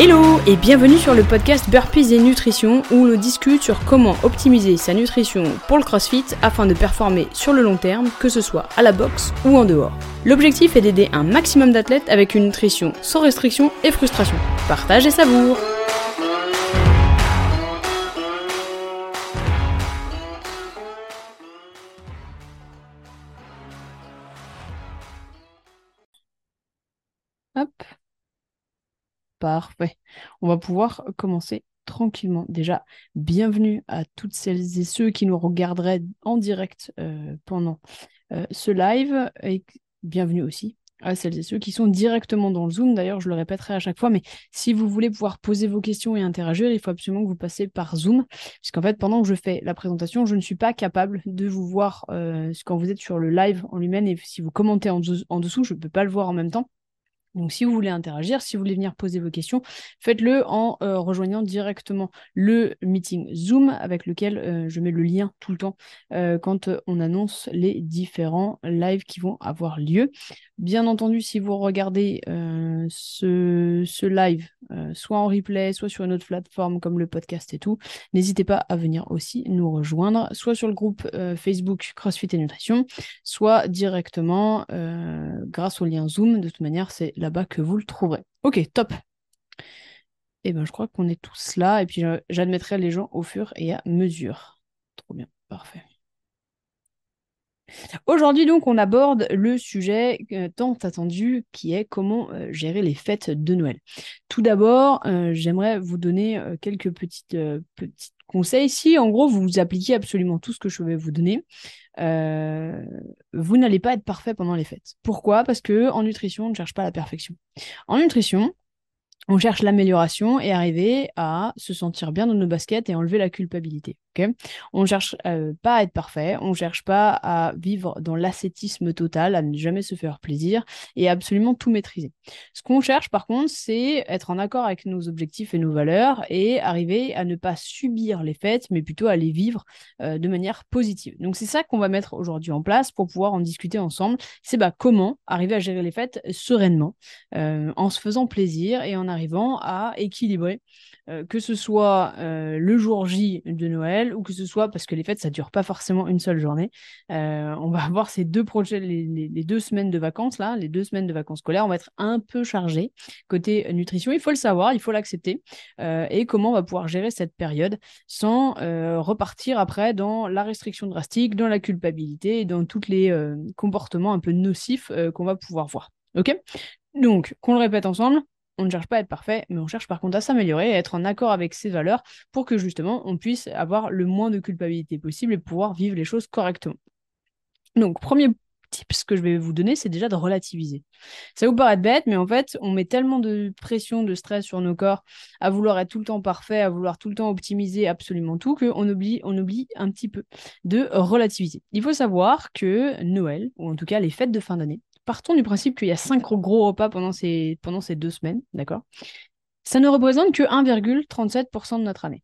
Hello et bienvenue sur le podcast Burpees et Nutrition où l'on discute sur comment optimiser sa nutrition pour le CrossFit afin de performer sur le long terme, que ce soit à la boxe ou en dehors. L'objectif est d'aider un maximum d'athlètes avec une nutrition sans restriction et frustration. Partage et savoure Parfait. On va pouvoir commencer tranquillement. Déjà, bienvenue à toutes celles et ceux qui nous regarderaient en direct euh, pendant euh, ce live et bienvenue aussi à celles et ceux qui sont directement dans le Zoom. D'ailleurs, je le répéterai à chaque fois, mais si vous voulez pouvoir poser vos questions et interagir, il faut absolument que vous passiez par Zoom, puisqu'en fait, pendant que je fais la présentation, je ne suis pas capable de vous voir euh, quand vous êtes sur le live en lui-même et si vous commentez en, en dessous, je ne peux pas le voir en même temps. Donc, si vous voulez interagir, si vous voulez venir poser vos questions, faites-le en euh, rejoignant directement le meeting Zoom avec lequel euh, je mets le lien tout le temps euh, quand on annonce les différents lives qui vont avoir lieu. Bien entendu, si vous regardez ce, ce, live, soit en replay, soit sur une autre plateforme comme le podcast et tout, n'hésitez pas à venir aussi nous rejoindre, soit sur le groupe Facebook CrossFit et Nutrition, soit directement grâce au lien Zoom. De toute manière, c'est là-bas que vous le trouverez. Ok, top. Et eh ben, je crois qu'on est tous là. Et puis, j'admettrai les gens au fur et à mesure. Trop bien, parfait. Aujourd'hui, donc, on aborde le sujet euh, tant attendu qui est comment euh, gérer les fêtes de Noël. Tout d'abord, euh, j'aimerais vous donner quelques petites, petits conseils. Si, en gros, vous appliquez absolument tout ce que je vais vous donner, vous n'allez pas être parfait pendant les fêtes. Pourquoi? Parce que en nutrition, on ne cherche pas la perfection. En nutrition, on cherche l'amélioration et arriver à se sentir bien dans nos baskets et enlever la culpabilité. on ne cherche euh, pas à être parfait, on ne cherche pas à vivre dans l'ascétisme total, à ne jamais se faire plaisir et absolument tout maîtriser. Ce qu'on cherche par contre, c'est être en accord avec nos objectifs et nos valeurs et arriver à ne pas subir les fêtes, mais plutôt à les vivre euh, de manière positive. Donc c'est ça qu'on va mettre aujourd'hui en place pour pouvoir en discuter ensemble. C'est bah, comment arriver à gérer les fêtes sereinement, euh, en se faisant plaisir et en arrivant arrivant à équilibrer, euh, que ce soit euh, le jour J de Noël ou que ce soit parce que les fêtes, ça dure pas forcément une seule journée. Euh, on va avoir ces deux projets, les, deux semaines de vacances, là, les deux semaines de vacances scolaires, on va être un peu chargé côté nutrition. Il faut le savoir, il faut l'accepter. et comment on va pouvoir gérer cette période sans repartir après dans la restriction drastique, dans la culpabilité et dans tous les comportements un peu nocifs qu'on va pouvoir voir. Ok? Donc, qu'on le répète ensemble, on ne cherche pas à être parfait, mais on cherche par contre à s'améliorer, à être en accord avec ses valeurs pour que justement on puisse avoir le moins de culpabilité possible et pouvoir vivre les choses correctement. Donc, premier ce que je vais vous donner, c'est déjà de relativiser. Ça vous paraît bête, mais en fait, on met tellement de pression, de stress sur nos corps à vouloir être tout le temps parfait, à vouloir tout le temps optimiser absolument tout, qu'on oublie, on oublie un petit peu de relativiser. Il faut savoir que Noël, ou en tout cas les fêtes de fin d'année, partons du principe qu'il y a cinq gros repas pendant ces, ces deux semaines, d'accord? Ça ne représente que 1,37% de notre année.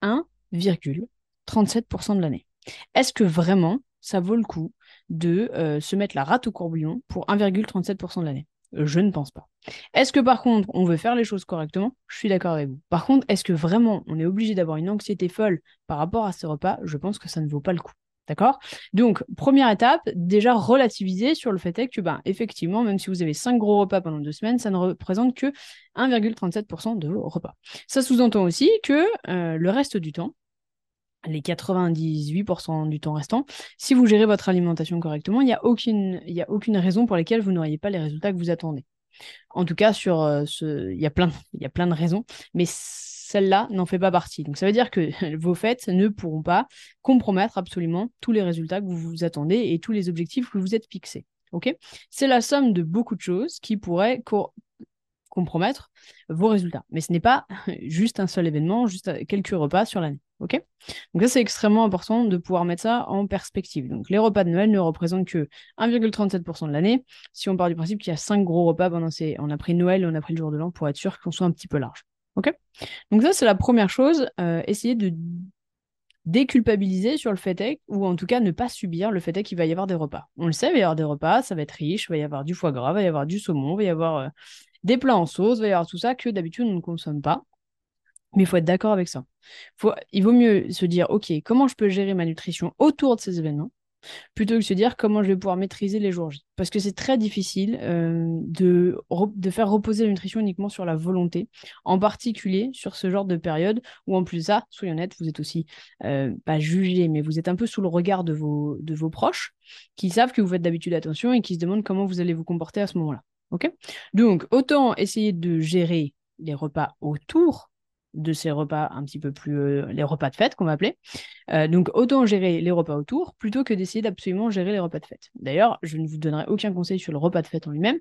1,37% de l'année. Est-ce que vraiment ça vaut le coup de euh, se mettre la rate au courbillon pour 1,37% de l'année? Je ne pense pas. Est-ce que par contre, on veut faire les choses correctement? Je suis d'accord avec vous. Par contre, est-ce que vraiment on est obligé d'avoir une anxiété folle par rapport à ce repas? Je pense que ça ne vaut pas le coup. D'accord? Donc, première étape, déjà relativiser sur le fait que, ben, effectivement, même si vous avez 5 gros repas pendant deux semaines, ça ne représente que 1,37% de vos repas. Ça sous-entend aussi que euh, le reste du temps, les 98% du temps restant, si vous gérez votre alimentation correctement, il n'y a, a aucune raison pour laquelle vous n'auriez pas les résultats que vous attendez. En tout cas, sur euh, ce, il y a plein, de raisons, mais celle-là n'en fait pas partie. Donc ça veut dire que vos fêtes ne pourront pas compromettre absolument tous les résultats que vous vous attendez et tous les objectifs que vous êtes fixés. C'est la somme de beaucoup de choses qui pourraient compromettre vos résultats. Mais ce n'est pas juste un seul événement, juste quelques repas sur l'année. Ok Donc ça, c'est extrêmement important de pouvoir mettre ça en perspective. Donc les repas de Noël ne représentent que 1,37% de l'année. Si on part du principe qu'il y a 5 gros repas pendant ces... On a pris Noël et on a pris le jour de l'an pour être sûr qu'on soit un petit peu large. Ok Donc ça, c'est la première chose. Euh, essayer de déculpabiliser sur le fait est, ou en tout cas ne pas subir le fait est qu'il va y avoir des repas. On le sait, il va y avoir des repas, ça va être riche, il va y avoir du foie gras, il va y avoir du saumon, il va y avoir... Euh, des plats en sauce, il va y avoir tout ça que d'habitude on ne consomme pas. Mais il faut être d'accord avec ça. Il vaut mieux se dire, OK, comment je peux gérer ma nutrition autour de ces événements plutôt que de se dire comment je vais pouvoir maîtriser les jours J. Parce que c'est très difficile euh, de, de faire reposer la nutrition uniquement sur la volonté, en particulier sur ce genre de période où en plus ça, soyons honnêtes, vous êtes aussi euh, pas jugé, mais vous êtes un peu sous le regard de vos, de vos proches qui savent que vous faites d'habitude attention et qui se demandent comment vous allez vous comporter à ce moment-là. Ok? Donc, autant essayer de gérer les repas autour de ces repas un petit peu plus euh, les repas de fête qu'on va appeler. Euh, donc autant gérer les repas autour plutôt que d'essayer d'absolument gérer les repas de fête. D'ailleurs, je ne vous donnerai aucun conseil sur le repas de fête en lui-même,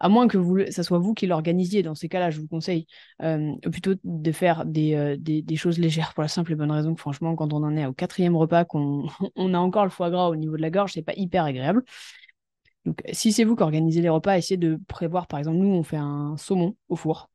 à moins que vous, ça soit vous qui l'organisiez. Dans ces cas-là, je vous conseille euh, plutôt de faire des, choses légères pour la simple et bonne raison que franchement, quand on en est au quatrième repas, qu'on on a encore le foie gras au niveau de la gorge, c'est pas hyper agréable. Donc, si c'est vous qui organisez les repas, essayez de prévoir, par exemple, nous, on fait un saumon au four.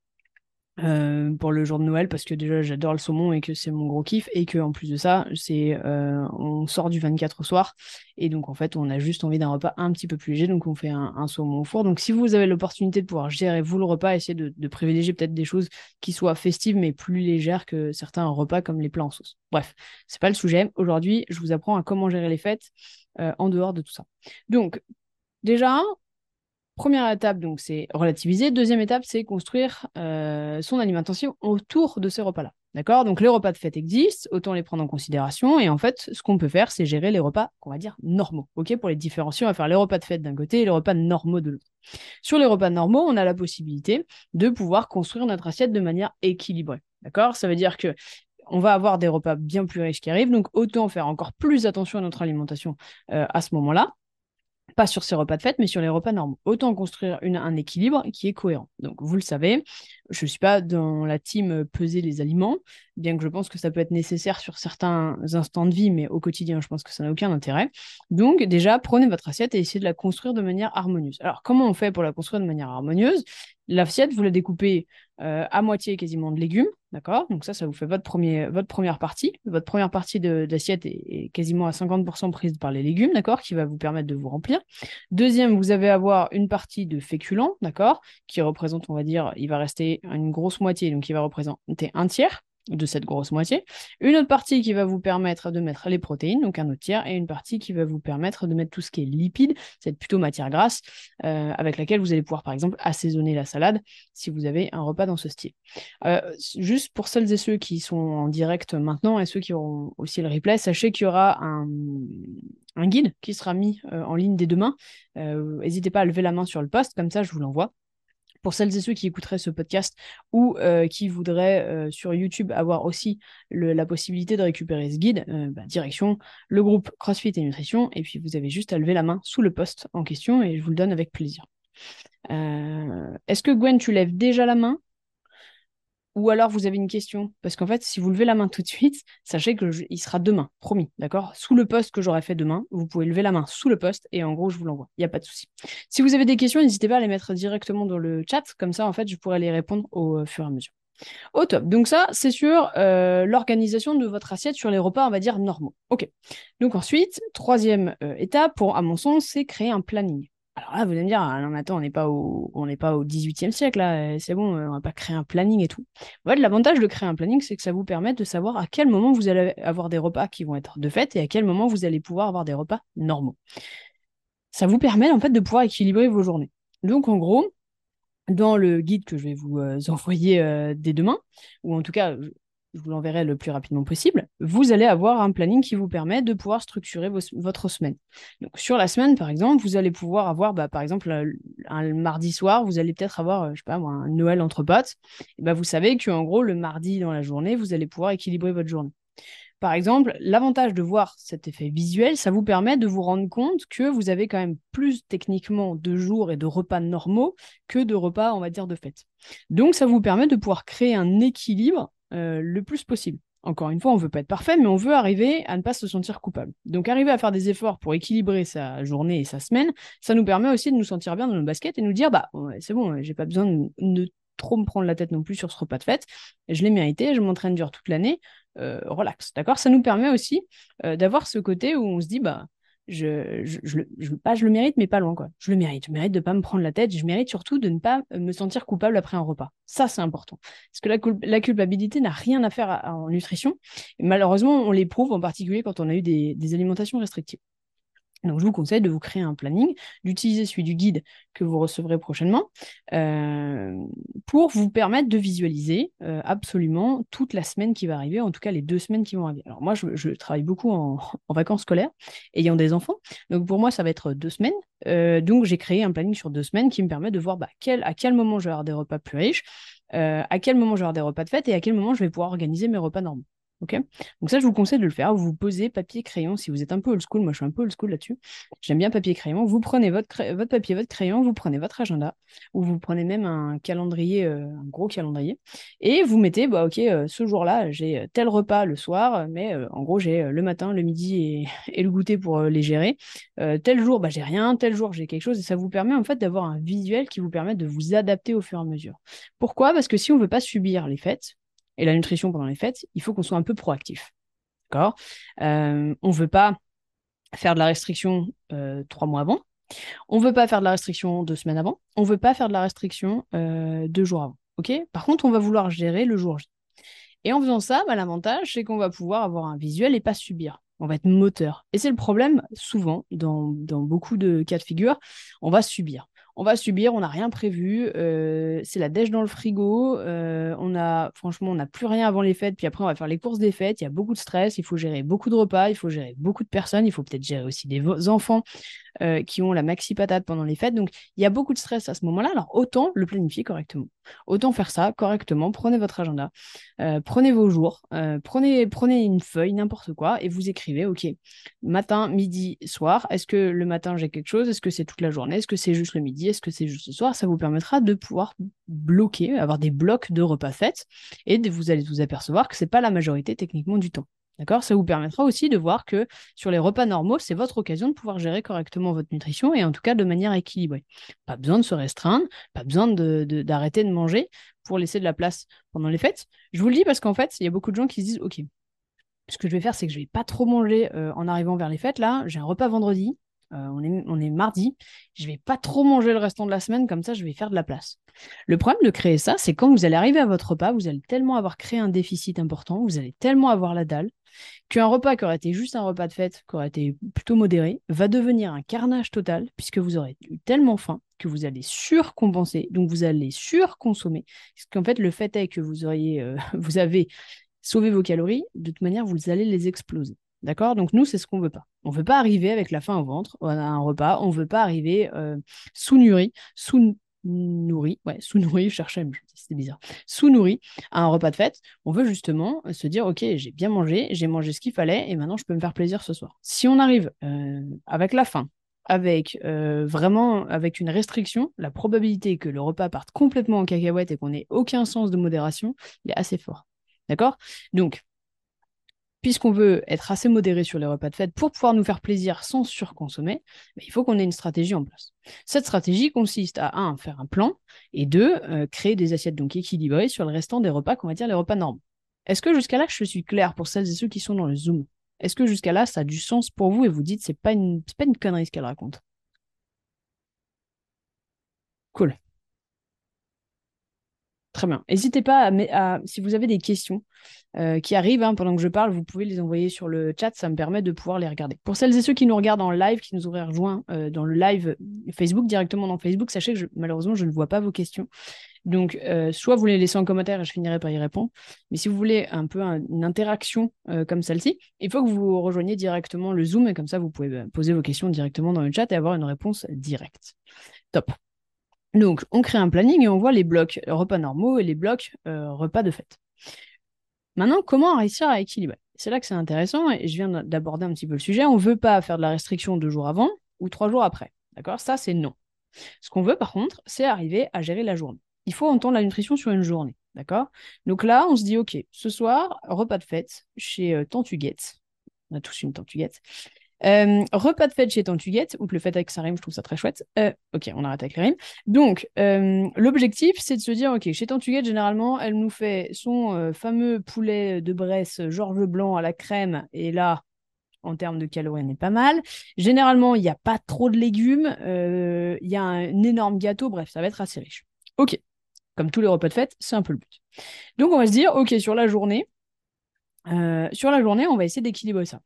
Euh, pour le jour de Noël parce que déjà j'adore le saumon et que c'est mon gros kiff et que en plus de ça c'est euh, on sort du 24 au soir et donc en fait on a juste envie d'un repas un petit peu plus léger donc on fait un, saumon au four. Donc si vous avez l'opportunité de pouvoir gérer vous le repas essayez de, privilégier peut-être des choses qui soient festives mais plus légères que certains repas comme les plats en sauce. Bref c'est pas le sujet. Aujourd'hui je vous apprends à comment gérer les fêtes euh, en dehors de tout ça. Donc déjà Première étape, donc, c'est relativiser. Deuxième étape, c'est construire euh, son alimentation autour de ces repas-là. D'accord? Donc, les repas de fête existent, autant les prendre en considération. Et en fait, ce qu'on peut faire, c'est gérer les repas qu'on va dire normaux. OK? Pour les différencier, on va faire les repas de fête d'un côté et les repas normaux de l'autre. Sur les repas normaux, on a la possibilité de pouvoir construire notre assiette de manière équilibrée. D'accord? Ça veut dire que on va avoir des repas bien plus riches qui arrivent, donc autant faire encore plus attention à notre alimentation euh, à ce moment-là pas sur ces repas de fête, mais sur les repas normaux. Autant construire un équilibre qui est cohérent. Donc, vous le savez, je ne suis pas dans la team euh, peser les aliments, bien que je pense que ça peut être nécessaire sur certains instants de vie, mais au quotidien, je pense que ça n'a aucun intérêt. Donc, déjà, prenez votre assiette et essayez de la construire de manière harmonieuse. Alors, comment on fait pour la construire de manière harmonieuse? L'assiette, vous la découpez euh, à moitié quasiment de légumes, d'accord? Donc ça, ça vous fait votre, premier, votre première partie. Votre première partie de, d'assiette est, quasiment à 50% prise par les légumes, d'accord? Qui va vous permettre de vous remplir. Deuxième, vous allez avoir une partie de féculents, d'accord? Qui représente, on va dire, il va rester une grosse moitié, donc il va représenter un tiers de cette grosse moitié, une autre partie qui va vous permettre de mettre les protéines, donc un autre tiers, et une partie qui va vous permettre de mettre tout ce qui est lipides, c'est plutôt matière grasse, euh, avec laquelle vous allez pouvoir par exemple assaisonner la salade si vous avez un repas dans ce style. Euh, juste pour celles et ceux qui sont en direct maintenant et ceux qui auront aussi le replay, sachez qu'il y aura un, guide qui sera mis euh, en ligne dès demain. N'hésitez pas à lever la main sur le post, comme ça je vous l'envoie pour celles et ceux qui écouteraient ce podcast ou euh, qui voudraient euh, sur YouTube avoir aussi la possibilité de récupérer ce guide, euh, bah, direction le groupe CrossFit et Nutrition. Et puis vous avez juste à lever la main sous le post en question et je vous le donne avec plaisir. Est-ce que Gwen, tu lèves déjà la main? Ou alors vous avez une question. Parce qu'en fait, si vous levez la main tout de suite, sachez qu'il sera demain, promis, d'accord? Sous le poste que j'aurai fait demain, vous pouvez lever la main sous le poste et en gros, je vous l'envoie. Il n'y a pas de souci. Si vous avez des questions, n'hésitez pas à les mettre directement dans le chat. Comme ça, en fait, je pourrai les répondre au euh, fur et à mesure. Au top. Donc ça, c'est sur euh, l'organisation de votre assiette sur les repas, on va dire, normaux. OK. Donc ensuite, troisième euh, étape, pour, à mon sens, c'est créer un planning. Vous allez me dire, ah, non, attends, on n'est pas au, on n'est pas au 18e siècle, c'est bon, on va pas créer un planning et tout. Ouais, l'avantage de créer un planning, c'est que ça vous permet de savoir à quel moment vous allez avoir des repas qui vont être de fête et à quel moment vous allez pouvoir avoir des repas normaux. Ça vous permet en fait de pouvoir équilibrer vos journées. Donc en gros, dans le guide que je vais vous euh, envoyer euh, dès demain, ou en tout cas, je vous l'enverrai le plus rapidement possible, vous allez avoir un planning qui vous permet de pouvoir structurer votre semaine. Donc sur la semaine, par exemple, vous allez pouvoir avoir, bah, par exemple, un, mardi soir, vous allez peut-être avoir, euh, je sais pas, un Noël entre potes. Et bah, vous savez qu'en gros, le mardi dans la journée, vous allez pouvoir équilibrer votre journée. Par exemple, l'avantage de voir cet effet visuel, ça vous permet de vous rendre compte que vous avez quand même plus techniquement de jours et de repas normaux que de repas, on va dire, de fête. Donc, ça vous permet de pouvoir créer un équilibre euh, le plus possible. Encore une fois, on ne veut pas être parfait, mais on veut arriver à ne pas se sentir coupable. Donc arriver à faire des efforts pour équilibrer sa journée et sa semaine, ça nous permet aussi de nous sentir bien dans nos baskets et nous dire bah c'est bon, j'ai pas besoin de, trop me prendre la tête non plus sur ce repas de fête. Je l'ai mérité, je m'entraîne dur toute l'année, euh, relax. D'accord? Ça nous permet aussi euh, d'avoir ce côté où on se dit bah je, je, je, pas je le mérite, mais pas loin, quoi. Je le mérite. Je mérite de pas me prendre la tête. Je mérite surtout de ne pas me sentir coupable après un repas. Ça, c'est important. Parce que la, la culpabilité n'a rien à faire en nutrition. Et malheureusement, on l'éprouve en particulier quand on a eu des, des alimentations restrictives. Donc, je vous conseille de vous créer un planning, d'utiliser celui du guide que vous recevrez prochainement euh, pour vous permettre de visualiser euh, absolument toute la semaine qui va arriver, en tout cas les deux semaines qui vont arriver. Alors, moi, je, travaille beaucoup en, vacances scolaires, ayant des enfants. Donc, pour moi, ça va être deux semaines. Euh, donc, j'ai créé un planning sur deux semaines qui me permet de voir bah, à quel moment je vais avoir des repas plus riches, à quel moment je vais avoir des repas de fête et à quel moment je vais pouvoir organiser mes repas normaux. Donc ça, je vous conseille de le faire. Vous posez papier, crayon. Si vous êtes un peu old school, moi je suis un peu old school là-dessus. J'aime bien papier, crayon. Vous prenez votre, votre papier, votre crayon, vous prenez votre agenda, ou vous prenez même un calendrier, euh, un gros calendrier, et vous mettez, bah ok, euh, ce jour-là, j'ai euh, tel repas le soir, mais en gros, j'ai le matin, le midi et, le goûter pour les gérer. tel jour, bah, j'ai rien. Tel jour, j'ai quelque chose. Et ça vous permet en fait d'avoir un visuel qui vous permet de vous adapter au fur et à mesure. Pourquoi? Parce que si on ne veut pas subir les fêtes, et la nutrition pendant les fêtes, il faut qu'on soit un peu proactif. D'accord? Euh, On ne veut pas faire de la restriction euh, trois mois avant. On ne veut pas faire de la restriction deux semaines avant. On ne veut pas faire de la restriction euh, deux jours avant. ok? Par contre, on va vouloir gérer le jour J. Et en faisant ça, bah, l'avantage, c'est qu'on va pouvoir avoir un visuel et pas subir. On va être moteur. Et c'est le problème, souvent, dans, dans beaucoup de cas de figure, on va subir on va subir, on n'a rien prévu, euh, c'est la dèche dans le frigo, euh, on a, franchement, on n'a plus rien avant les fêtes, puis après on va faire les courses des fêtes, il y a beaucoup de stress, il faut gérer beaucoup de repas, il faut gérer beaucoup de personnes, il faut peut-être gérer aussi des enfants, euh, qui ont la maxi patate pendant les fêtes. Donc, il y a beaucoup de stress à ce moment-là. Alors, autant le planifier correctement. Autant faire ça correctement. Prenez votre agenda, euh, prenez vos jours, euh, prenez, une feuille, n'importe quoi, et vous écrivez, OK, matin, midi, soir. Est-ce que le matin, j'ai quelque chose? Est-ce que c'est toute la journée? Est-ce que c'est juste le midi? Est-ce que c'est juste le soir? Ça vous permettra de pouvoir bloquer, avoir des blocs de repas faits, et vous allez vous apercevoir que ce n'est pas la majorité techniquement du temps. D'accord? Ça vous permettra aussi de voir que sur les repas normaux, c'est votre occasion de pouvoir gérer correctement votre nutrition et en tout cas de manière équilibrée. Pas besoin de se restreindre, pas besoin d'arrêter de, manger pour laisser de la place pendant les fêtes. Je vous le dis parce qu'en fait, il y a beaucoup de gens qui se disent Ok, ce que je vais faire, c'est que je vais pas trop manger euh, en arrivant vers les fêtes. Là, j'ai un repas vendredi, euh, on, est, on, est, mardi, je vais pas trop manger le restant de la semaine, comme ça je vais faire de la place. Le problème de créer ça, c'est quand vous allez arriver à votre repas, vous allez tellement avoir créé un déficit important, vous allez tellement avoir la dalle, qu'un repas qui aurait été juste un repas de fête, qui aurait été plutôt modéré, va devenir un carnage total, puisque vous aurez eu tellement faim que vous allez surcompenser, donc vous allez surconsommer. Parce qu'en fait, le fait est que vous auriez, euh, vous avez sauvé vos calories, de toute manière, vous allez les exploser. D'accord? Donc nous, c'est ce qu'on veut pas. On veut pas arriver avec la faim au ventre à un repas. On veut pas arriver euh, sous-nourri, sous nourri, ouais, sous-nourri, je cherchais, c'était bizarre, sous-nourri à un repas de fête, on veut justement euh, se dire, ok, j'ai bien mangé, j'ai mangé ce qu'il fallait, et maintenant je peux me faire plaisir ce soir. Si on arrive euh, avec la faim, avec euh, vraiment avec une restriction, la probabilité que le repas parte complètement en cacahuète et qu'on n'ait aucun sens de modération, il est assez fort. D'accord? Donc, puisqu'on veut être assez modéré sur les repas de fête pour pouvoir nous faire plaisir sans surconsommer, il faut qu'on ait une stratégie en place. Cette stratégie consiste à, un, faire un plan, et deux, euh, créer des assiettes donc équilibrées sur le restant des repas qu'on va dire les repas normaux. Est-ce que jusqu'à là, je suis clair pour celles et ceux qui sont dans le Zoom? Est-ce que jusqu'à là, ça a du sens pour vous et vous dites c'est pas une, pas une connerie ce qu'elle raconte? Cool. Très bien. N'hésitez pas à, si vous avez des questions euh, qui arrivent hein, pendant que je parle, vous pouvez les envoyer sur le chat, ça me permet de pouvoir les regarder. Pour celles et ceux qui nous regardent en live, qui nous auraient rejoint euh, dans le live Facebook, directement dans Facebook, sachez que malheureusement, je ne vois pas vos questions. Donc, euh, soit vous les laissez en commentaire et je finirai par y répondre. Mais si vous voulez un peu une interaction comme celle-ci, il faut que vous rejoigniez directement le Zoom et comme ça, vous pouvez poser vos questions directement dans le chat et avoir une réponse directe. Top. Donc, on crée un planning et on voit les blocs repas normaux et les blocs euh, repas de fête. Maintenant, comment réussir à équilibrer? C'est là que c'est intéressant et je viens d'aborder un petit peu le sujet. On ne veut pas faire de la restriction deux jours avant ou trois jours après. D'accord? Ça, c'est non. Ce qu'on veut, par contre, c'est arriver à gérer la journée. Il faut entendre la nutrition sur une journée. D'accord? Donc là, on se dit, OK, ce soir, repas de fête chez euh, Tantuguette. On a tous une Tantuguette. Euh, repas de fête chez Tantuguette, ou le fait avec sa rime, je trouve ça très chouette. Euh, ok, on arrête avec les rimes. Donc, euh, l'objectif, c'est de se dire, ok, chez Tantuguette, généralement, elle nous fait son fameux poulet de Bresse Georges Blanc à la crème, et là, en termes de calories, on est pas mal. Généralement, il n'y a pas trop de légumes, il y a un, énorme gâteau, bref, ça va être assez riche. Ok, comme tous les repas de fête, c'est un peu le but. Donc on va se dire, ok, sur la journée, sur la journée, on va essayer d'équilibrer ça.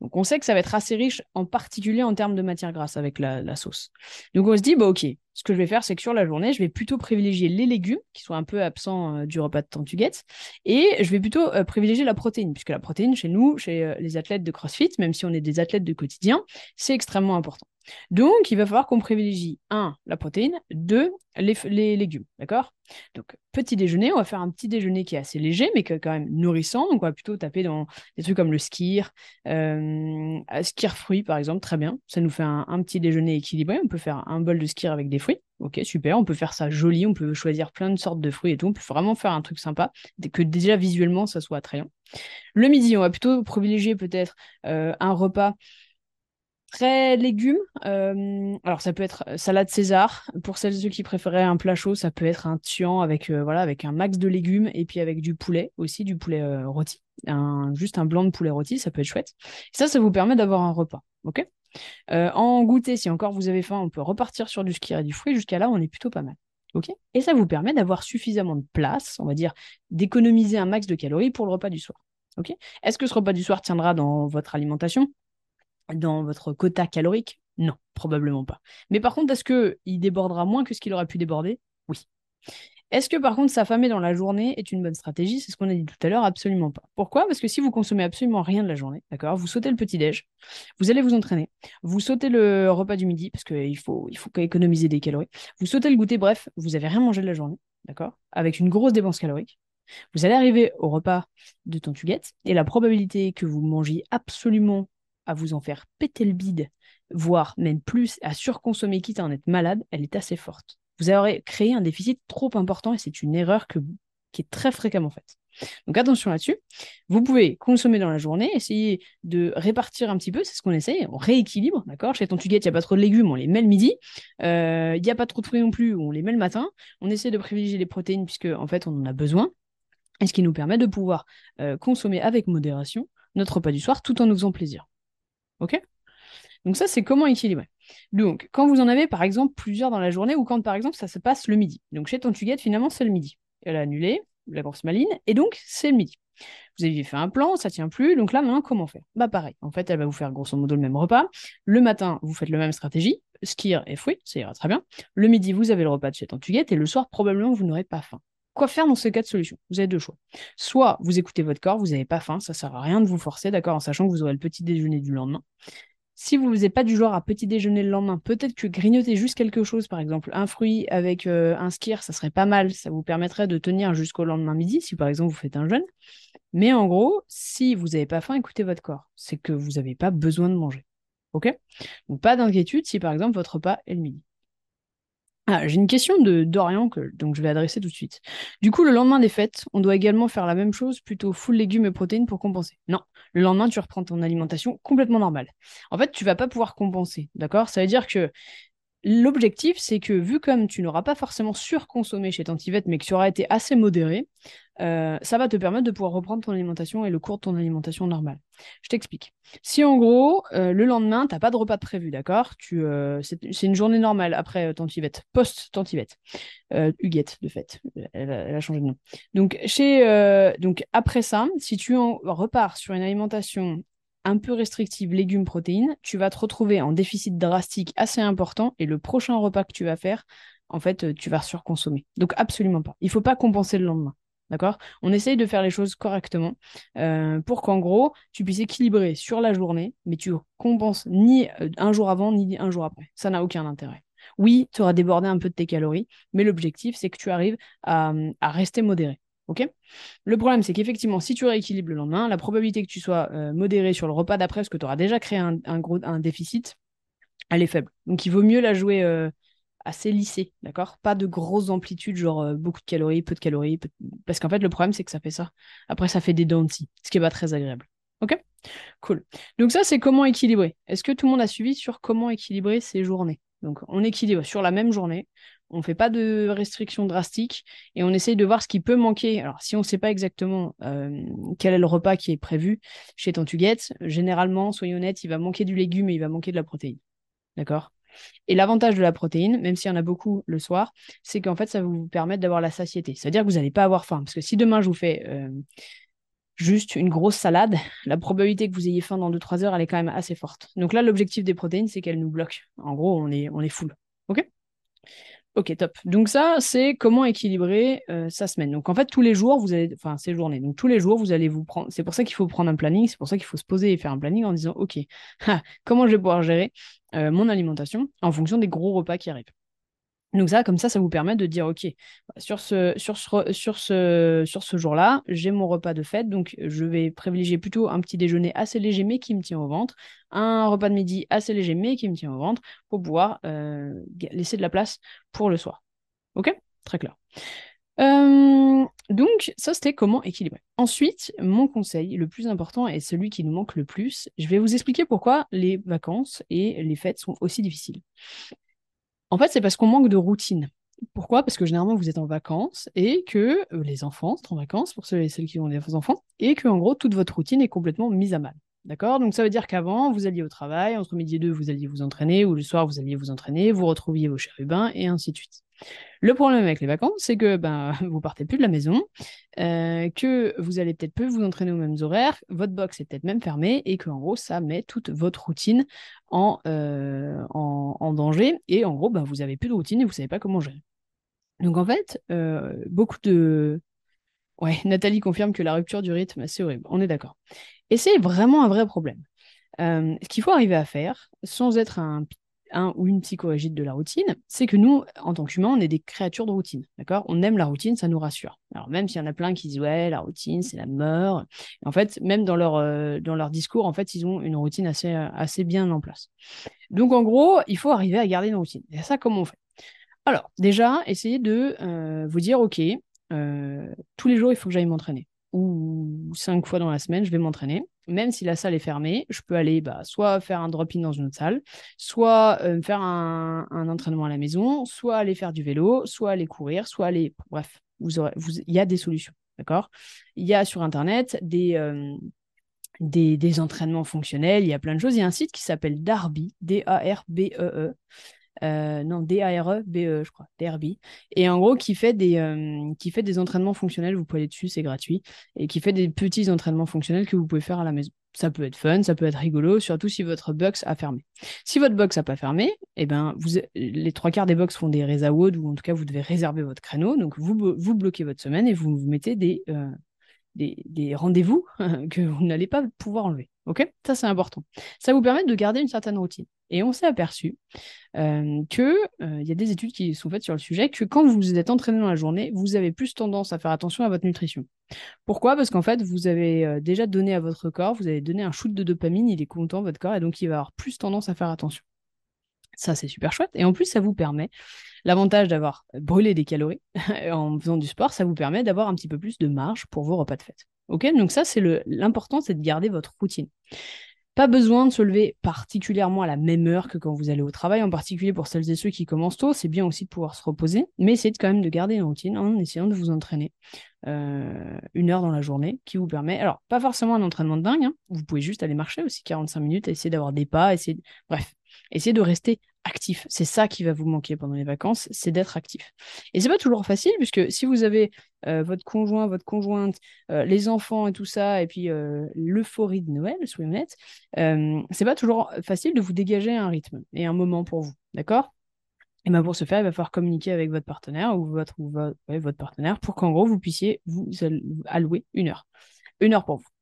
Donc on sait que ça va être assez riche, en particulier en termes de matière grasse avec la, sauce. Donc on se dit, bah ok, ce que je vais faire, c'est que sur la journée, je vais plutôt privilégier les légumes, qui sont un peu absents euh, du repas de Tantuguette, et je vais plutôt euh, privilégier la protéine, puisque la protéine, chez nous, chez les athlètes de CrossFit, même si on est des athlètes de quotidien, c'est extrêmement important. Donc, il va falloir qu'on privilégie, un, la protéine, deux, les, légumes, d'accord? Donc, petit déjeuner, on va faire un petit déjeuner qui est assez léger, mais qui est quand même nourrissant. Donc, on va plutôt taper dans des trucs comme le skir, euh, skir fruits, par exemple, très bien. Ça nous fait un, petit déjeuner équilibré. On peut faire un bol de skir avec des fruits. Ok, super. On peut faire ça joli. On peut choisir plein de sortes de fruits et tout. On peut vraiment faire un truc sympa, que déjà visuellement, ça soit attrayant. Le midi, on va plutôt privilégier peut-être euh, un repas Très légumes. Euh, alors, ça peut être euh, salade César. Pour celles et ceux qui préféraient un plat chaud, ça peut être un tian avec, voilà, avec un max de légumes et puis avec du poulet aussi, du poulet rôti. Juste un blanc de poulet rôti, ça peut être chouette. ça, ça vous permet d'avoir un repas. OK? En goûter, si encore vous avez faim, on peut repartir sur du ski et du fruit. Jusqu'à là, on est plutôt pas mal. Et ça vous permet d'avoir suffisamment de place, on va dire, d'économiser un max de calories pour le repas du soir. Est-ce que ce repas du soir tiendra dans votre alimentation? Dans votre quota calorique? Non, probablement pas. Mais par contre, est-ce qu'il débordera moins que ce qu'il aurait pu déborder? Oui. Est-ce que par contre s'affamer dans la journée est une bonne stratégie? C'est ce qu'on a dit tout à l'heure, absolument pas. Pourquoi? Parce que si vous consommez absolument rien de la journée, d'accord, vous sautez le petit-déj, vous allez vous entraîner, vous sautez le repas du midi, parce qu'il faut, il faut économiser des calories, vous sautez le goûter, bref, vous avez rien mangé de la journée, d'accord, avec une grosse dépense calorique. Vous allez arriver au repas de Tantuguette, et la probabilité que vous mangiez absolument à vous en faire péter le bide, voire même plus à surconsommer quitte à en être malade, elle est assez forte. Vous aurez créé un déficit trop important et c'est une erreur qui est très fréquemment faite. Donc attention là-dessus. Vous pouvez consommer dans la journée, essayer de répartir un petit peu, c'est ce qu'on essaye, on rééquilibre, d'accord? Chez Tantuguette, il n'y a pas trop de légumes, on les met le midi. Euh, il n'y a pas trop de fruits non plus, on les met le matin. On essaie de privilégier les protéines puisque en fait on en a besoin. Et ce qui nous permet de pouvoir euh, consommer avec modération notre repas du soir tout en nous faisant plaisir. OK? Donc ça, c'est comment équilibrer. Donc, quand vous en avez, par exemple, plusieurs dans la journée, ou quand, par exemple, ça se passe le midi. Donc, chez Tantuguette, finalement, c'est le midi. Elle a annulé la grosse maline, et donc, c'est le midi. Vous avez fait un plan, ça tient plus, donc là, maintenant, comment faire? Bah, pareil. En fait, elle va vous faire grosso modo le même repas. Le matin, vous faites la même stratégie, skir et fruits, ça ira très bien. Le midi, vous avez le repas de chez Tantuguette, et le soir, probablement, vous n'aurez pas faim. Quoi faire dans ces cas de solution? Vous avez deux choix. Soit vous écoutez votre corps, vous n'avez pas faim, ça sert à rien de vous forcer, d'accord, en sachant que vous aurez le petit déjeuner du lendemain. Si vous n'êtes pas du genre à petit déjeuner le lendemain, peut-être que grignoter juste quelque chose, par exemple un fruit avec euh, un skier, ça serait pas mal. Ça vous permettrait de tenir jusqu'au lendemain midi, si par exemple vous faites un jeûne. Mais en gros, si vous n'avez pas faim, écoutez votre corps. C'est que vous n'avez pas besoin de manger. OK? Donc pas d'inquiétude si par exemple votre repas est le midi. Ah, j'ai une question de Dorian que donc je vais adresser tout de suite. Du coup, le lendemain des fêtes, on doit également faire la même chose, plutôt full légumes et protéines pour compenser. Non, le lendemain, tu reprends ton alimentation complètement normale. En fait, tu vas pas pouvoir compenser, d'accord? Ça veut dire que L'objectif, c'est que vu comme tu n'auras pas forcément surconsommé chez Tantivette, mais que tu auras été assez modéré, euh, ça va te permettre de pouvoir reprendre ton alimentation et le cours de ton alimentation normale. Je t'explique. Si en gros, euh, le lendemain, tu n'as pas de repas prévu, d'accord? Euh, C'est une journée normale après Tantivette, post-Tantivette. Huguette, de fait. Elle, a changé de nom. Donc, chez, donc, après ça, si tu en repars sur une alimentation un peu restrictive légumes, protéines, tu vas te retrouver en déficit drastique assez important et le prochain repas que tu vas faire, en fait, euh, tu vas surconsommer. Donc absolument pas. Il faut pas compenser le lendemain. D'accord? On essaye de faire les choses correctement euh, pour qu'en gros, tu puisses équilibrer sur la journée, mais tu compenses ni euh, un jour avant, ni un jour après. Ça n'a aucun intérêt. Oui, tu auras débordé un peu de tes calories, mais l'objectif, c'est que tu arrives à rester modéré le problème, c'est qu'effectivement, si tu rééquilibres le lendemain, la probabilité que tu sois euh, modéré sur le repas d'après, parce que tu auras déjà créé un, gros, déficit, elle est faible. Donc, il vaut mieux la jouer euh, assez lissée, d'accord? Pas de grosses amplitudes, genre euh, beaucoup de calories, peu de calories. Parce qu'en fait, le problème, c'est que ça fait ça. Après, ça fait des dents ce qui n'est pas très agréable. Ok? Cool. Donc, ça, c'est comment équilibrer. Est-ce que tout le monde a suivi sur comment équilibrer ses journées? Donc, on équilibre sur la même journée On ne fait pas de restrictions drastiques et on essaye de voir ce qui peut manquer. Alors, si on ne sait pas exactement euh, quel est le repas qui est prévu chez Tantuguette, généralement, soyons honnêtes, il va manquer du légume et il va manquer de la protéine. D'accord? Et l'avantage de la protéine, même s'il y en a beaucoup le soir, c'est qu'en fait, ça va vous permettre d'avoir la satiété. C'est-à-dire que vous n'allez pas avoir faim. Parce que si demain, je vous fais euh, juste une grosse salade, la probabilité que vous ayez faim dans 2-3 heures, elle est quand même assez forte. Donc là, l'objectif des protéines, c'est qu'elles nous bloquent. En gros, on est, on est full. OK? Ok, top. Donc ça, c'est comment équilibrer euh, sa semaine. Donc en fait, tous les jours, vous allez, enfin ces journées, donc tous les jours, vous allez vous prendre. C'est pour ça qu'il faut prendre un planning. C'est pour ça qu'il faut se poser et faire un planning en disant, ok, comment je vais pouvoir gérer euh, mon alimentation en fonction des gros repas qui arrivent. Donc ça, comme ça, ça vous permet de dire, OK, sur ce, sur ce, sur ce, sur ce jour-là, j'ai mon repas de fête, donc je vais privilégier plutôt un petit déjeuner assez léger, mais qui me tient au ventre, un repas de midi assez léger, mais qui me tient au ventre, pour pouvoir euh, laisser de la place pour le soir. OK? Très clair. Euh, donc, ça, c'était comment équilibrer. Ensuite, mon conseil le plus important et celui qui nous manque le plus, je vais vous expliquer pourquoi les vacances et les fêtes sont aussi difficiles. En fait, c'est parce qu'on manque de routine. Pourquoi? Parce que généralement, vous êtes en vacances et que euh, les enfants sont en vacances, pour ceux et celles qui ont des enfants, et que, en gros, toute votre routine est complètement mise à mal. D'accord? Donc ça veut dire qu'avant, vous alliez au travail, entre midi et deux, vous alliez vous entraîner, ou le soir, vous alliez vous entraîner, vous retrouviez vos chérubins, et ainsi de suite. Le problème avec les vacances, c'est que ben, vous partez plus de la maison, euh, que vous allez peut-être peu vous entraîner aux mêmes horaires, votre box est peut-être même fermée, et qu'en gros, ça met toute votre routine en, euh, en, danger, et en gros, ben, vous avez plus de routine et vous savez pas comment gérer. Donc en fait, euh, beaucoup de... Ouais, Nathalie confirme que la rupture du rythme, c'est horrible, on est d'accord. Et c'est vraiment un vrai problème. Ce qu'il faut arriver à faire, sans être un, un ou une psychorigide de la routine, c'est que nous, en tant qu'humains, on est des créatures de routine. D'accord? On aime la routine, ça nous rassure. Alors, même s'il y en a plein qui disent Ouais, la routine, c'est la mort. En fait, même dans leur, euh, dans leur discours, en fait, ils ont une routine assez, assez bien en place. Donc, en gros, il faut arriver à garder une routine. Et ça, comment on fait? Alors, déjà, essayez de euh, vous dire Ok, tous les jours, il faut que j'aille m'entraîner ou cinq fois dans la semaine, je vais m'entraîner. Même si la salle est fermée, je peux aller bah, soit faire un drop-in dans une autre salle, soit euh, faire un, entraînement à la maison, soit aller faire du vélo, soit aller courir, soit aller... Bref, vous aurez, vous... il y a des solutions, d'accord? Il y a sur Internet des... Euh, des, entraînements fonctionnels, il y a plein de choses. Il y a un site qui s'appelle Darby, D-A-R-B-E-E, e, euh, non, D-A-R-E-B-E, je crois, DRB, et en gros, qui fait, des, euh, qui fait des entraînements fonctionnels, vous pouvez aller dessus, c'est gratuit, et qui fait des petits entraînements fonctionnels que vous pouvez faire à la maison. Ça peut être fun, ça peut être rigolo, surtout si votre box a fermé. Si votre box n'a pas fermé, eh ben, les trois quarts des box font des wood ou en tout cas, vous devez réserver votre créneau, donc vous, vous bloquez votre semaine et vous, vous mettez des, euh, des, rendez-vous que vous n'allez pas pouvoir enlever. Ok? Ça, c'est important. Ça vous permet de garder une certaine routine. Et on s'est aperçu euh, qu'il euh, y a des études qui sont faites sur le sujet que quand vous êtes entraîné dans la journée, vous avez plus tendance à faire attention à votre nutrition. Pourquoi? Parce qu'en fait, vous avez euh, déjà donné à votre corps, vous avez donné un shoot de dopamine, il est content, votre corps, et donc il va avoir plus tendance à faire attention. Ça, c'est super chouette. Et en plus, ça vous permet, l'avantage d'avoir brûlé des calories en faisant du sport, ça vous permet d'avoir un petit peu plus de marge pour vos repas de fête. Ok? Donc ça, c'est l'important, c'est de garder votre routine. Pas besoin de se lever particulièrement à la même heure que quand vous allez au travail, en particulier pour celles et ceux qui commencent tôt. C'est bien aussi de pouvoir se reposer, mais essayez quand même de garder une routine en essayant de vous entraîner euh, une heure dans la journée qui vous permet. Alors, pas forcément un entraînement de dingue, hein. vous pouvez juste aller marcher aussi 45 minutes, essayer d'avoir des pas, essayer. Bref, essayez de rester actif. C'est ça qui va vous manquer pendant les vacances, c'est d'être actif. Et c'est pas toujours facile, puisque si vous avez euh, votre conjoint, votre conjointe, euh, les enfants et tout ça, et puis euh, l'euphorie de Noël, soyons honnêtes, c'est pas toujours facile de vous dégager un rythme et un moment pour vous. D'accord? Et bien pour ce faire, il va falloir communiquer avec votre partenaire ou votre, votre partenaire pour qu'en gros, vous puissiez vous allouer une heure. Une heure pour vous.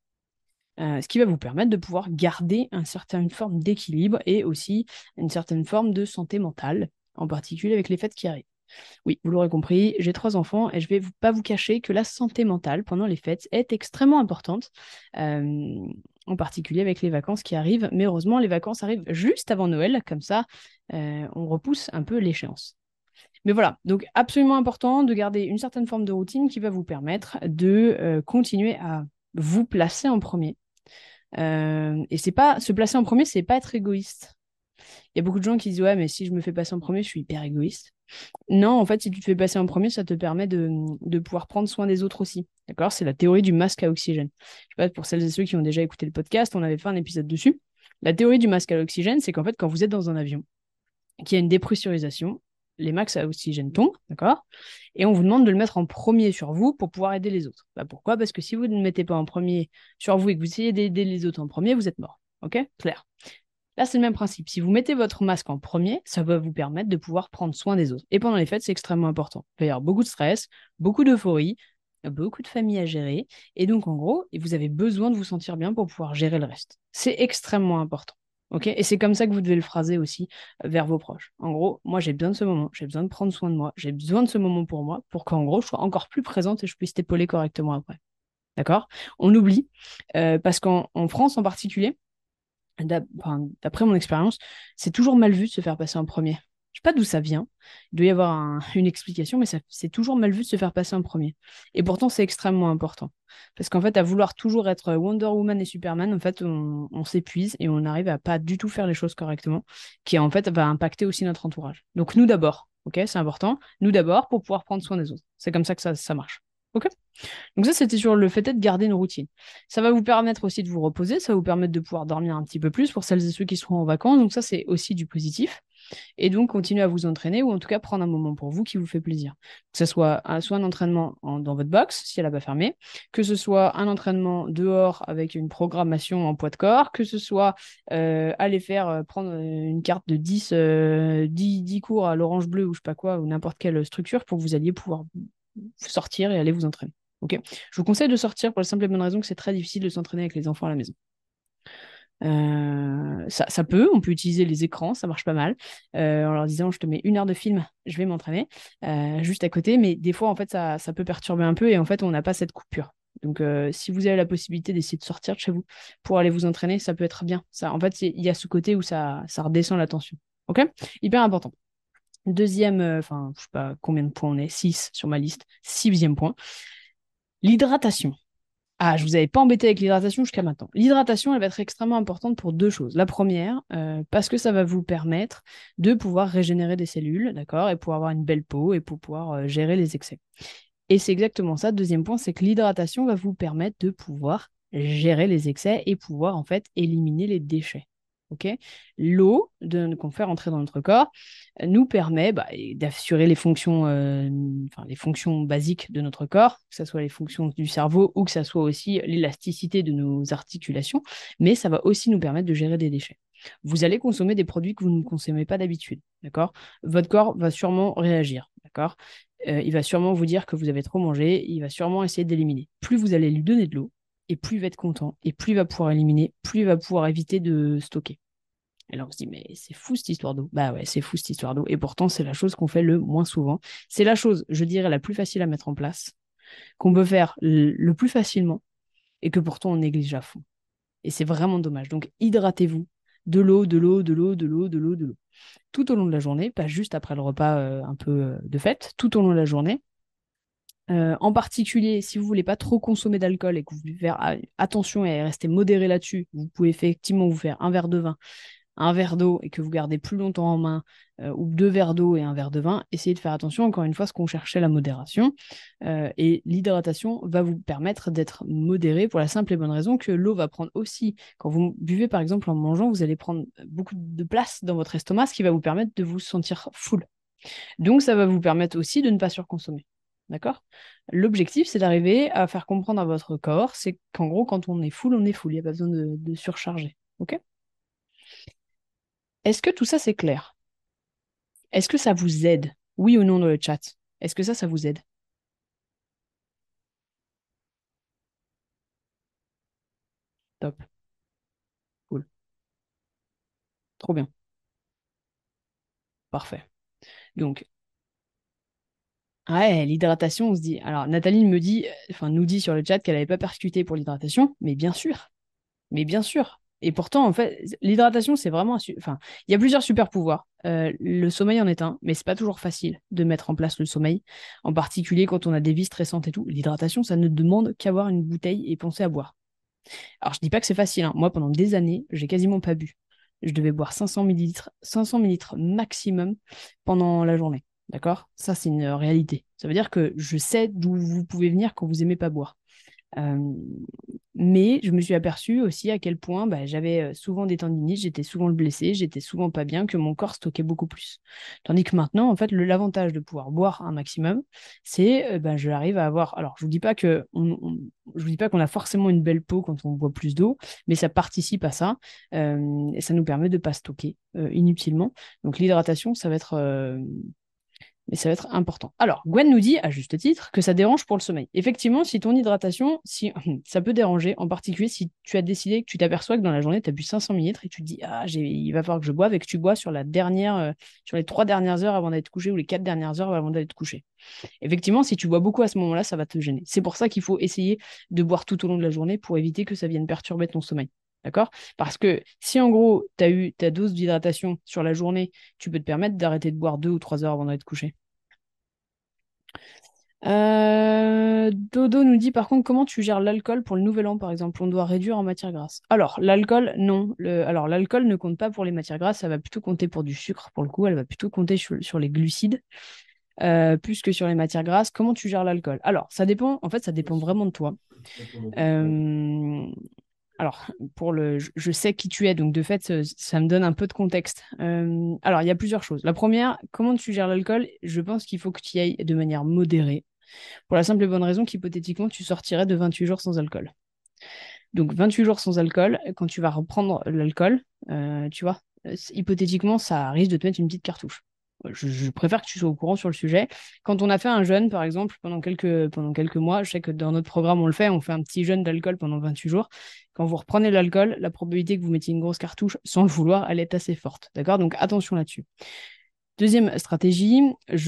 Euh, ce qui va vous permettre de pouvoir garder une forme d'équilibre et aussi une certaine forme de santé mentale, en particulier avec les fêtes qui arrivent. Oui, vous l'aurez compris, j'ai trois enfants et je ne vais pas vous cacher que la santé mentale pendant les fêtes est extrêmement importante, euh, en particulier avec les vacances qui arrivent. Mais heureusement, les vacances arrivent juste avant Noël, comme ça, euh, on repousse un peu l'échéance. Mais voilà, donc absolument important de garder une certaine forme de routine qui va vous permettre de continuer à vous placer en premier euh, et c'est pas se placer en premier, c'est pas être égoïste. Il y a beaucoup de gens qui disent ouais, mais si je me fais passer en premier, je suis hyper égoïste. Non, en fait, si tu te fais passer en premier, ça te permet de, de pouvoir prendre soin des autres aussi. D'accord? C'est la théorie du masque à oxygène. Je sais pas, pour celles et ceux qui ont déjà écouté le podcast, on avait fait un épisode dessus. La théorie du masque à oxygène, c'est qu'en fait, quand vous êtes dans un avion, qu'il y a une dépressurisation, les masques à oxygène tombent, d'accord? Et on vous demande de le mettre en premier sur vous pour pouvoir aider les autres. Bah, pourquoi? Parce que si vous ne le mettez pas en premier sur vous et que vous essayez d'aider les autres en premier, vous êtes mort. Ok? Clair. Là, c'est le même principe. Si vous mettez votre masque en premier, ça va vous permettre de pouvoir prendre soin des autres. Et pendant les fêtes, c'est extrêmement important. Il va y avoir beaucoup de stress, beaucoup d'euphorie, beaucoup de familles à gérer. Et donc, en gros, vous avez besoin de vous sentir bien pour pouvoir gérer le reste. C'est extrêmement important. Et c'est comme ça que vous devez le phraser aussi euh, vers vos proches. En gros, moi, j'ai besoin de ce moment, j'ai besoin de prendre soin de moi, j'ai besoin de ce moment pour moi, pour qu'en gros, je sois encore plus présente et je puisse t'épauler correctement après. D'accord? On oublie, euh, parce qu'en France en particulier, d'après mon expérience, c'est toujours mal vu de se faire passer en premier. Sais pas d'où ça vient. Il doit y avoir une explication, mais c'est toujours mal vu de se faire passer en premier. Et pourtant, c'est extrêmement important. Parce qu'en fait, à vouloir toujours être Wonder Woman et Superman, en fait, on, s'épuise et on arrive à pas du tout faire les choses correctement, qui en fait va impacter aussi notre entourage. Donc nous d'abord, ok, c'est important. Nous d'abord pour pouvoir prendre soin des autres. C'est comme ça que ça, marche. Donc ça, c'était sur le fait de garder une routine. Ça va vous permettre aussi de vous reposer, ça va vous permettre de pouvoir dormir un petit peu plus pour celles et ceux qui seront en vacances. Donc ça, c'est aussi du positif. Et donc, continuer à vous entraîner ou en tout cas prendre un moment pour vous qui vous fait plaisir. Que ce soit un, soit un entraînement dans votre box, si elle n'a pas fermé, que ce soit un entraînement dehors avec une programmation en poids de corps, que ce soit euh, aller faire euh, prendre une carte de 10, 10, euh, cours à l'orange bleu ou je sais pas quoi, ou n'importe quelle structure pour que vous alliez pouvoir sortir et aller vous entraîner. Ok? Je vous conseille de sortir pour la simple et bonne raison que c'est très difficile de s'entraîner avec les enfants à la maison. Euh, ça, peut, on peut utiliser les écrans, ça marche pas mal, euh, en leur disant je te mets une heure de film, je vais m'entraîner euh, juste à côté, mais des fois en fait ça, peut perturber un peu et en fait on n'a pas cette coupure. Donc si vous avez la possibilité d'essayer de sortir de chez vous pour aller vous entraîner, ça peut être bien. Ça, en fait, il y a ce côté où ça, redescend la tension. Ok? Hyper important. Deuxième, enfin, je sais pas combien de points on est, 6 sur ma liste. Sixième point, l'hydratation. Ah, je vous avais pas embêté avec l'hydratation jusqu'à maintenant. L'hydratation, elle va être extrêmement importante pour deux choses. La première, euh, parce que ça va vous permettre de pouvoir régénérer des cellules, d'accord, et pour avoir une belle peau et pour pouvoir euh, gérer les excès. Et c'est exactement ça. Deuxième point, c'est que l'hydratation va vous permettre de pouvoir gérer les excès et pouvoir en fait éliminer les déchets. L'eau qu'on fait rentrer dans notre corps nous permet bah, d'assurer les fonctions, euh, les fonctions basiques de notre corps, que ce soit les fonctions du cerveau ou que ce soit aussi l'élasticité de nos articulations, mais ça va aussi nous permettre de gérer des déchets. Vous allez consommer des produits que vous ne consommez pas d'habitude, d'accord? Votre corps va sûrement réagir, d'accord? Euh, Il va sûrement vous dire que vous avez trop mangé, il va sûrement essayer d'éliminer. Plus vous allez lui donner de l'eau, et plus il va être content, et plus il va pouvoir éliminer, plus il va pouvoir éviter de stocker. Et là, on se dit, mais c'est fou cette histoire d'eau. Bah ouais, c'est fou cette histoire d'eau. Et pourtant, c'est la chose qu'on fait le moins souvent. C'est la chose, je dirais, la plus facile à mettre en place, qu'on peut faire le plus facilement, et que pourtant on néglige à fond. Et c'est vraiment dommage. Donc, hydratez-vous. De l'eau, de l'eau, de l'eau, de l'eau, de l'eau, de l'eau. Tout au long de la journée, pas juste après le repas euh, un peu euh, de fête, tout au long de la journée. Euh, en particulier, si vous voulez pas trop consommer d'alcool et que vous voulez faire ah, attention et rester modéré là-dessus, vous pouvez effectivement vous faire un verre de vin, un verre d'eau et que vous gardez plus longtemps en main, euh, ou deux verres d'eau et un verre de vin, essayez de faire attention, encore une fois, ce qu'on cherchait, la modération. Euh, et l'hydratation va vous permettre d'être modéré pour la simple et bonne raison que l'eau va prendre aussi, quand vous buvez par exemple en mangeant, vous allez prendre beaucoup de place dans votre estomac, ce qui va vous permettre de vous sentir full. Donc ça va vous permettre aussi de ne pas surconsommer. D'accord? L'objectif, c'est d'arriver à faire comprendre à votre corps, c'est qu'en gros, quand on est full, on est full, il n'y a pas besoin de, de surcharger. OK? Est-ce que tout ça, c'est clair? Est-ce que ça vous aide? Oui ou non dans le chat? Est-ce que ça, ça vous aide? Top. Cool. Trop bien. Parfait. Donc, Ouais, l'hydratation, on se dit. Alors, Nathalie me dit, enfin, nous dit sur le chat qu'elle n'avait pas percuté pour l'hydratation, mais bien sûr. Mais bien sûr. Et pourtant, en fait, l'hydratation, c'est vraiment. Enfin, il y a plusieurs super pouvoirs. Euh, le sommeil en est un, mais c'est pas toujours facile de mettre en place le sommeil, en particulier quand on a des vies stressantes et tout. L'hydratation, ça ne demande qu'avoir une bouteille et penser à boire. Alors, je dis pas que c'est facile. Hein. Moi, pendant des années, j'ai quasiment pas bu. Je devais boire 500 millilitres, 500 millilitres maximum pendant la journée. D'accord? Ça, c'est une réalité. Ça veut dire que je sais d'où vous pouvez venir quand vous aimez pas boire. Euh, mais je me suis aperçue aussi à quel point bah, j'avais euh, souvent des tendinites, j'étais souvent blessée, j'étais souvent pas bien, que mon corps stockait beaucoup plus. Tandis que maintenant, en fait, l'avantage de pouvoir boire un maximum, c'est euh, bah, je arrive à avoir. Alors, je vous dis pas que je vous dis pas qu'on a forcément une belle peau quand on boit plus d'eau, mais ça participe à ça et ça nous permet de pas stocker inutilement. Donc l'hydratation, ça va être mais ça va être important. Alors, Gwen nous dit, à juste titre, que ça dérange pour le sommeil. Effectivement, si ton hydratation, si, ça peut déranger, en particulier si tu as décidé que tu t'aperçois que dans la journée, tu as bu 500 ml et tu te dis, ah, il va falloir que je boive et que tu bois sur, la dernière, euh, sur les trois dernières heures avant d'être couché ou les quatre dernières heures avant d'être couché. Effectivement, si tu bois beaucoup à ce moment-là, ça va te gêner. C'est pour ça qu'il faut essayer de boire tout au long de la journée pour éviter que ça vienne perturber ton sommeil. D'accord? Parce que si en gros, tu as eu ta dose d'hydratation sur la journée, tu peux te permettre d'arrêter de boire deux ou trois heures avant d'être couché. Euh, Dodo nous dit par contre comment tu gères l'alcool pour le nouvel an par exemple? On doit réduire en matière grasse. Alors l'alcool non. Alors l'alcool ne compte pas pour les matières grasses, ça va plutôt compter pour du sucre pour le coup. Elle va plutôt compter sur, les glucides euh, plus que sur les matières grasses. Comment tu gères l'alcool? Alors ça dépend. En fait ça dépend vraiment de toi. Euh, alors, pour le, je sais qui tu es, donc de fait, ça me donne un peu de contexte. Euh, alors, il y a plusieurs choses. La première, comment tu gères l'alcool? Je pense qu'il faut que tu y ailles de manière modérée, pour la simple et bonne raison qu'hypothétiquement, tu sortirais de 28 jours sans alcool. Donc, 28 jours sans alcool, quand tu vas reprendre l'alcool, euh, tu vois, hypothétiquement, ça risque de te mettre une petite cartouche je, préfère que tu sois au courant sur le sujet. Quand on a fait un jeûne, par exemple, pendant quelques, mois, je sais que dans notre programme, on le fait, on fait un petit jeûne d'alcool pendant 28 jours. Quand vous reprenez l'alcool, la probabilité que vous mettiez une grosse cartouche sans le vouloir, elle est assez forte. D'accord? Donc attention là-dessus. Deuxième stratégie,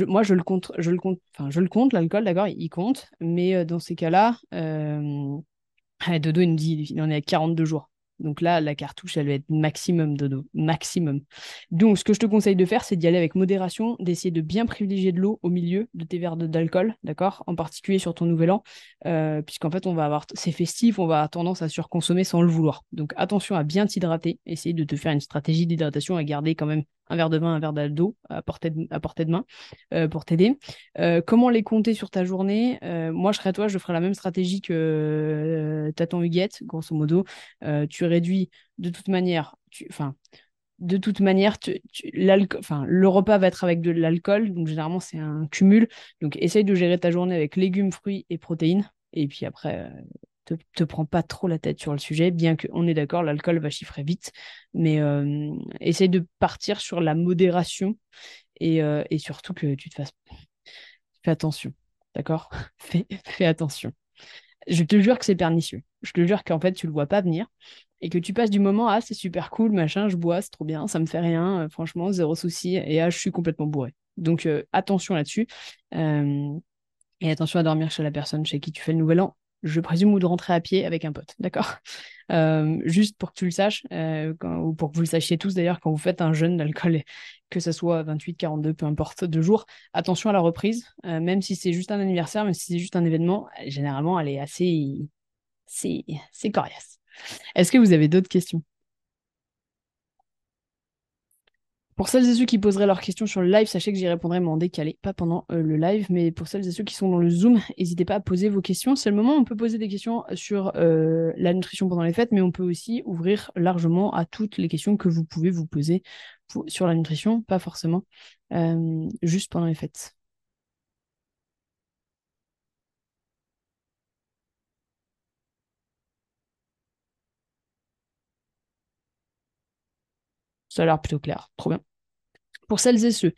moi je le compte, je le compte, je le compte, l'alcool, d'accord, il compte, mais euh, dans ces cas-là, euh... Dodo il nous dit il en est à 42 jours. Donc là, la cartouche, elle va être maximum dodo, maximum. Donc, ce que je te conseille de faire, c'est d'y aller avec modération, d'essayer de bien privilégier de l'eau au milieu de tes verres d'alcool, d'accord En particulier sur ton nouvel an, euh, puisqu'en fait, on va avoir, c'est festif, on va avoir tendance à surconsommer sans le vouloir. Donc, attention à bien t'hydrater, essayer de te faire une stratégie d'hydratation, à garder quand même un verre de vin, un verre d'eau à portée de, main euh, pour t'aider. Euh, comment les compter sur ta journée? Moi, je serais toi, je ferais la même stratégie que Taton Huguette, grosso modo. tu réduis de toute manière, enfin, de toute manière, tu, le repas va être avec de l'alcool, donc généralement c'est un cumul. Donc essaye de gérer ta journée avec légumes, fruits et protéines. Et puis après, euh, te, te prends pas trop la tête sur le sujet, bien qu'on est d'accord, l'alcool va chiffrer vite. Mais euh, essaye de partir sur la modération et, euh, surtout que tu te fasses. Attention, d'accord? Fais, attention. Je te jure que c'est pernicieux. Je te jure qu'en fait, tu le vois pas venir et que tu passes du moment à c'est super cool, machin, je bois, c'est trop bien, ça me fait rien, euh, franchement, zéro souci, et ah, je suis complètement bourré. Donc attention là-dessus. Et attention à dormir chez la personne chez qui tu fais le nouvel an, je présume, ou de rentrer à pied avec un pote, d'accord? Juste pour que tu le saches, ou pour que vous le sachiez tous d'ailleurs, quand vous faites un jeûne d'alcool, que ce soit 28, 42, peu importe, deux jours, attention à la reprise, même si c'est juste un anniversaire, même si c'est juste un événement, généralement, elle est assez... C'est coriace. Est-ce que vous avez d'autres questions? Pour celles et ceux qui poseraient leurs questions sur le live, sachez que j'y répondrai mais en décalé, pas pendant euh, le live, mais pour celles et ceux qui sont dans le Zoom, n'hésitez pas à poser vos questions. C'est le moment où on peut poser des questions sur euh, la nutrition pendant les fêtes, mais on peut aussi ouvrir largement à toutes les questions que vous pouvez vous poser sur la nutrition, pas forcément euh, juste pendant les fêtes. Ça a l'air plutôt clair. Trop bien. Pour celles et ceux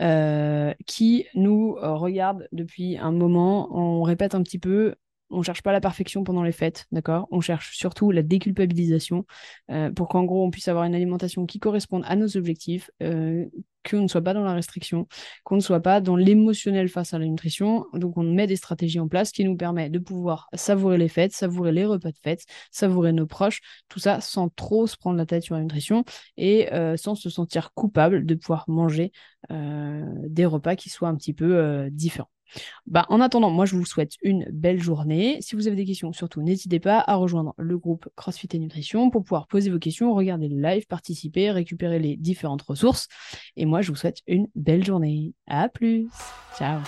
euh, qui nous euh, regardent depuis un moment, on répète un petit peu on cherche pas la perfection pendant les fêtes, d'accord? On cherche surtout la déculpabilisation euh, pour qu'en gros on puisse avoir une alimentation qui corresponde à nos objectifs, euh, qu'on ne soit pas dans la restriction, qu'on ne soit pas dans l'émotionnel face à la nutrition. Donc on met des stratégies en place qui nous permettent de pouvoir savourer les fêtes, savourer les repas de fête, savourer nos proches, tout ça sans trop se prendre la tête sur la nutrition et euh, sans se sentir coupable de pouvoir manger des repas qui soient un petit peu différents. Bah, en attendant, moi, je vous souhaite une belle journée. Si vous avez des questions, surtout, n'hésitez pas à rejoindre le groupe CrossFit et Nutrition pour pouvoir poser vos questions, regarder le live, participer, récupérer les différentes ressources. Et moi, je vous souhaite une belle journée. À plus. Ciao.